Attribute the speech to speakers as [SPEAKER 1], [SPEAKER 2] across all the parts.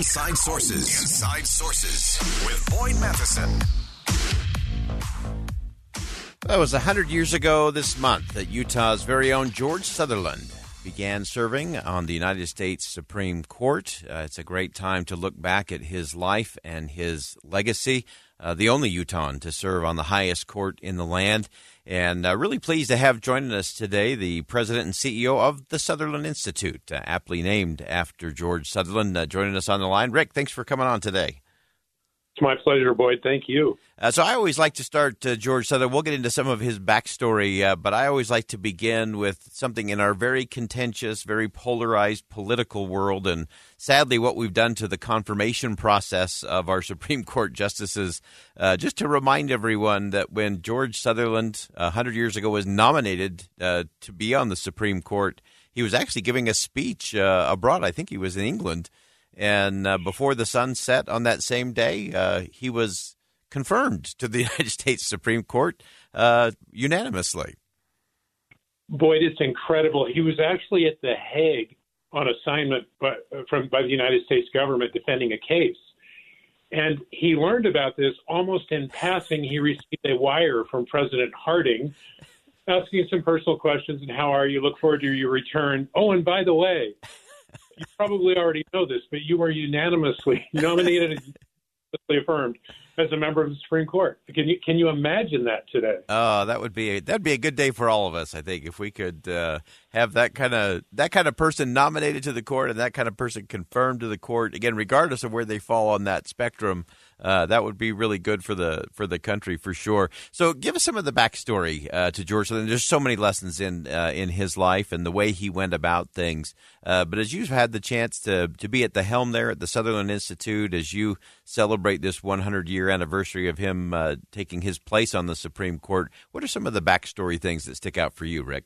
[SPEAKER 1] Inside Sources. Inside Sources with Boyd Matheson.
[SPEAKER 2] That was 100 years ago this month that Utah's very own George Sutherland began serving on the United States Supreme Court. Uh, it's a great time to look back at his life and his legacy. Uh, the only Utahn to serve on the highest court in the land. And uh, really pleased to have joining us today the president and CEO of the Sutherland Institute, uh, aptly named after George Sutherland, uh, joining us on the line. Rick, thanks for coming on today.
[SPEAKER 3] It's my pleasure, Boyd. Thank you.
[SPEAKER 2] Uh, so I always like to start uh, George Sutherland. We'll get into some of his backstory, uh, but I always like to begin with something in our very contentious, very polarized political world, and sadly, what we've done to the confirmation process of our Supreme Court justices. Uh, just to remind everyone that when George Sutherland, hundred years ago, was nominated uh, to be on the Supreme Court, he was actually giving a speech uh, abroad. I think he was in England and uh, before the sun set on that same day, uh, he was confirmed to the United States Supreme Court uh, unanimously.
[SPEAKER 3] Boyd, it's incredible. He was actually at The Hague on assignment by, from, by the United States government defending a case. And he learned about this almost in passing. He received a wire from President Harding asking some personal questions and how are you? Look forward to your return. Oh, and by the way, you probably already know this, but you were unanimously nominated and affirmed as a member of the Supreme Court. Can you can you imagine that today?
[SPEAKER 2] Oh, that would be a, that'd be a good day for all of us. I think if we could uh, have that kind of that kind of person nominated to the court and that kind of person confirmed to the court again, regardless of where they fall on that spectrum. Uh, that would be really good for the for the country for sure. So, give us some of the backstory uh, to George. There's so many lessons in uh, in his life and the way he went about things. Uh, but as you've had the chance to to be at the helm there at the Sutherland Institute, as you celebrate this 100 year anniversary of him uh, taking his place on the Supreme Court, what are some of the backstory things that stick out for you, Rick?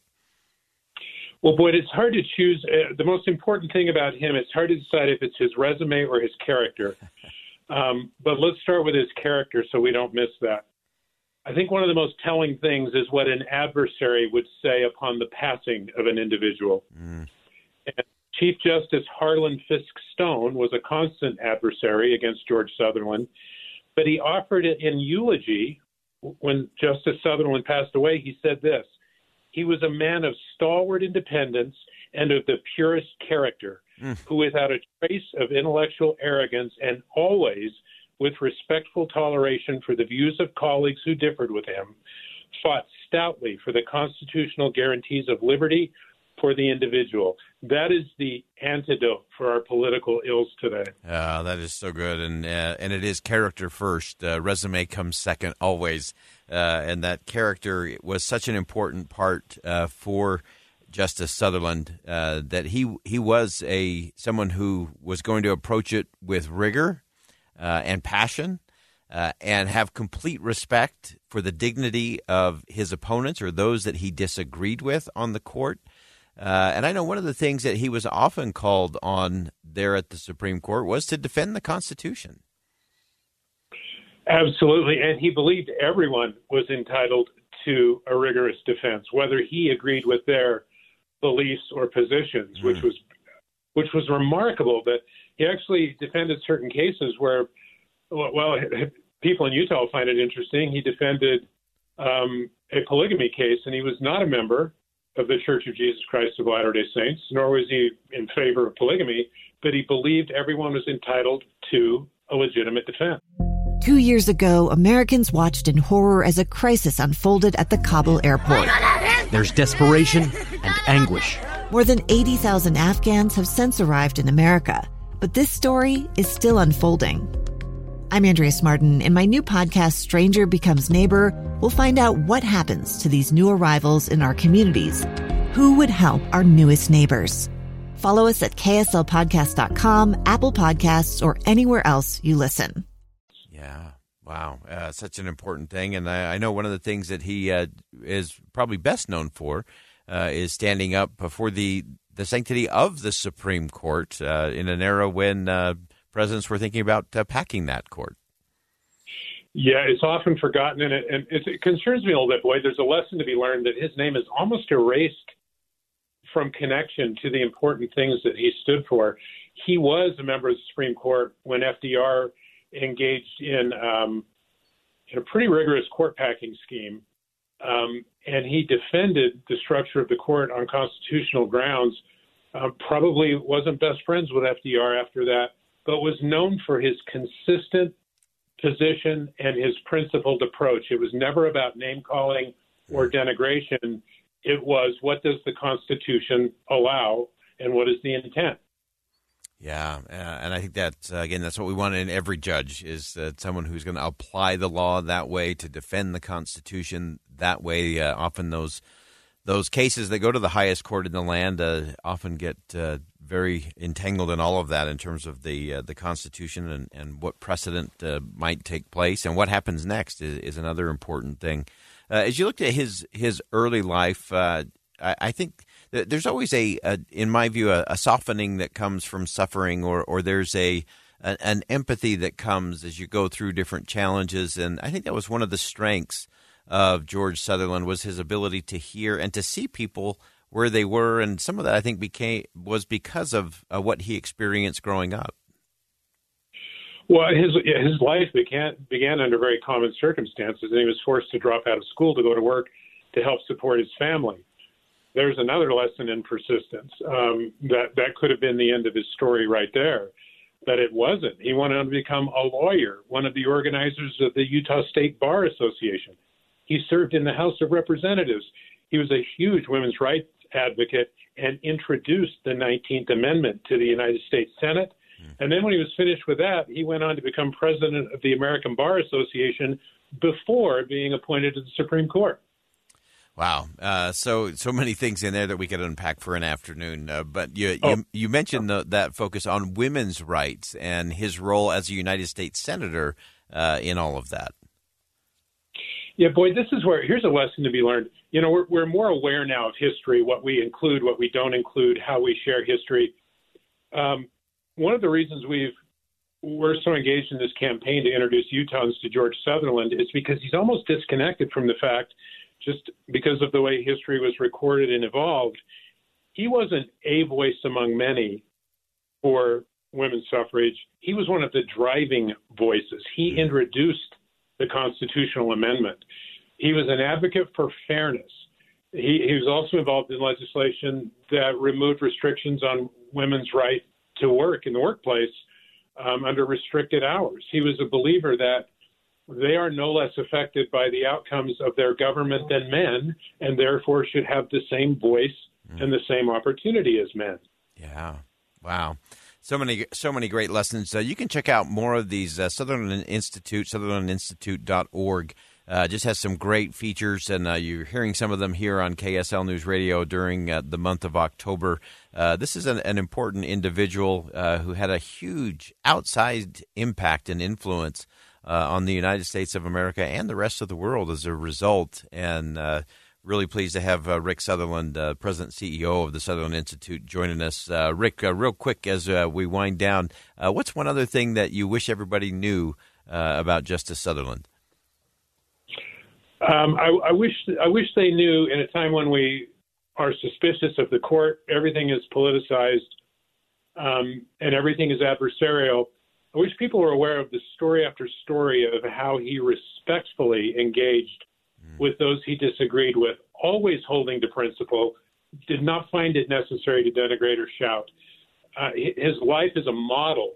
[SPEAKER 3] Well, boy, it's hard to choose. Uh, the most important thing about him, it's hard to decide if it's his resume or his character. Um, but let's start with his character so we don't miss that. I think one of the most telling things is what an adversary would say upon the passing of an individual. Mm. Chief Justice Harlan Fiske Stone was a constant adversary against George Sutherland, but he offered it in eulogy when Justice Sutherland passed away. He said this He was a man of stalwart independence and of the purest character mm. who, without a trace of intellectual arrogance and always with respectful toleration for the views of colleagues who differed with him, fought stoutly for the constitutional guarantees of liberty for the individual. That is the antidote for our political ills today.
[SPEAKER 2] Yeah, that is so good, and uh, and it is character first. Uh, resume comes second always, uh, and that character was such an important part uh, for Justice Sutherland uh, that he he was a someone who was going to approach it with rigor uh, and passion. Uh, and have complete respect for the dignity of his opponents or those that he disagreed with on the court. Uh, and I know one of the things that he was often called on there at the Supreme Court was to defend the Constitution.
[SPEAKER 3] Absolutely. And he believed everyone was entitled to a rigorous defense, whether he agreed with their beliefs or positions, mm. which was which was remarkable. That he actually defended certain cases where, well, people in Utah find it interesting. He defended um, a polygamy case, and he was not a member of the Church of Jesus Christ of Latter Day Saints, nor was he in favor of polygamy, but he believed everyone was entitled to a legitimate defense.
[SPEAKER 4] Two years ago, Americans watched in horror as a crisis unfolded at the Kabul airport.
[SPEAKER 5] There's desperation and anguish.
[SPEAKER 4] More than 80,000 Afghans have since arrived in America, but this story is still unfolding. I'm Andrea Martin. In my new podcast, Stranger Becomes Neighbor, we'll find out what happens to these new arrivals in our communities. Who would help our newest neighbors? Follow us at kslpodcast.com, Apple Podcasts, or anywhere else you listen.
[SPEAKER 2] Yeah. Wow. Uh, such an important thing. And I, I, know one of the things that he uh, is probably best known for uh, is standing up for the, the sanctity of the Supreme Court uh, in an era when uh, presidents were thinking about uh, packing that court.
[SPEAKER 3] Yeah, it's often forgotten, and it, and it concerns me a little bit, Boyd, There's a lesson to be learned that his name is almost erased from connection to the important things that he stood for. He was a member of the Supreme Court when FDR engaged in um, in a pretty rigorous court packing scheme, um, and he defended the structure of the court on constitutional grounds. Uh, probably wasn't best friends with FDR after that, but was known for his consistent position and his principled approach. It was never about name calling or denigration. It was what does the Constitution allow and what is the intent?
[SPEAKER 2] Yeah, uh, and I think that uh, again, that's what we want in every judge is uh, someone who's going to apply the law that way to defend the Constitution that way. Uh, often those those cases that go to the highest court in the land uh, often get uh, very entangled in all of that in terms of the uh, the Constitution and, and what precedent uh, might take place and what happens next is, is another important thing. Uh, as you looked at his his early life, I, I think there's always a, a in my view, a, a, softening that comes from suffering, or or there's a an empathy that comes as you go through different challenges, and I think that was one of the strengths of George Sutherland was his ability to hear and to see people where they were, and some of that I think became was because of uh, what he experienced growing up.
[SPEAKER 3] Well, his his life began began under very common circumstances, and he was forced to drop out of school to go to work to help support his family there's another lesson in persistence. Um, that that could have been the end of his story right there, but it wasn't. He went on to become a lawyer, one of the organizers of the Utah State Bar Association. He served in the House of Representatives. He was a huge women's rights advocate and introduced the 19th Amendment to the United States Senate. Hmm. And then when he was finished with that, he went on to become president of the American Bar Association before being appointed to the Supreme Court.
[SPEAKER 2] Wow, uh, so so many things in there that we could unpack for an afternoon. Uh, but you, oh. you you mentioned the, that focus on women's rights and his role as a United States senator uh, in all of that.
[SPEAKER 3] Yeah, boy, this is where here's a lesson to be learned. You know, we're we're more aware now of history, what we include, what we don't include, how we share history. Um, one of the reasons we've we're so engaged in this campaign to introduce Utahns to George Sutherland is because he's almost disconnected from the fact just because of the way history was recorded and evolved, he wasn't a voice among many for women's suffrage. He was one of the driving voices. He mm-hmm. introduced the constitutional amendment. He was an advocate for fairness. He, he was also involved in legislation that removed restrictions on women's right to work in the workplace um, under restricted hours. He was a believer that they are no less affected by the outcomes of their government than men, and therefore should have the same voice mm. and the same opportunity as men.
[SPEAKER 2] Yeah. Wow. So many, so many great lessons. Uh, you can check out more of these. Uh, Sutherland Institute, SutherlandInstitute.org. Uh, just has some great features, and uh, you're hearing some of them here on KSL News Radio during uh, the month of October. Uh, this is an, an important individual uh, who had a huge, outsized impact and influence uh, on the United States of America and the rest of the world as a result. And really pleased to have Rick Sutherland, President CEO of the Sutherland Institute, joining us. Rick, real quick as we wind down, what's one other thing that you wish everybody knew about Justice Sutherland?
[SPEAKER 3] Um, I, I wish I wish they knew in a time when we are suspicious of the court, everything is politicized, um, and everything is adversarial I wish people were aware of the story after story of how he respectfully engaged mm. with those he disagreed with, always holding to principle, did not find it necessary to denigrate or shout. Uh, his life is a model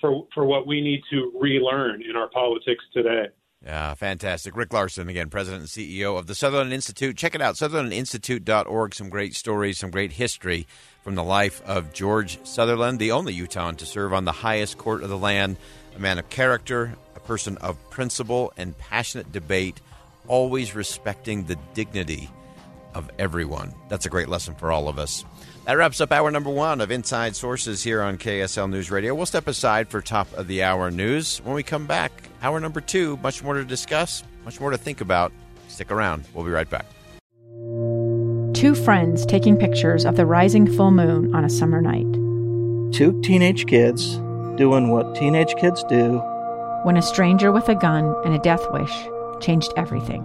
[SPEAKER 3] for for what we need to relearn in our politics today.
[SPEAKER 2] Yeah, fantastic. Rick Larsen, again, president and CEO of the Sutherland Institute. Check it out, sutherlandinstitute.org. Some great stories, some great history from the life of George Sutherland, the only Utahn to serve on the highest court of the land, a man of character, a person of principle and passionate debate, always respecting the dignity of everyone. That's a great lesson for all of us. That wraps up hour number one of Inside Sources here on KSL News Radio. We'll step aside for top of the hour news. When we come back, hour number two, much more to discuss, much more to think about. Stick around. We'll be right back.
[SPEAKER 6] Two friends taking pictures of the rising full moon on a summer night.
[SPEAKER 7] Two teenage kids doing what teenage kids do.
[SPEAKER 6] When a stranger with a gun and a death wish changed everything.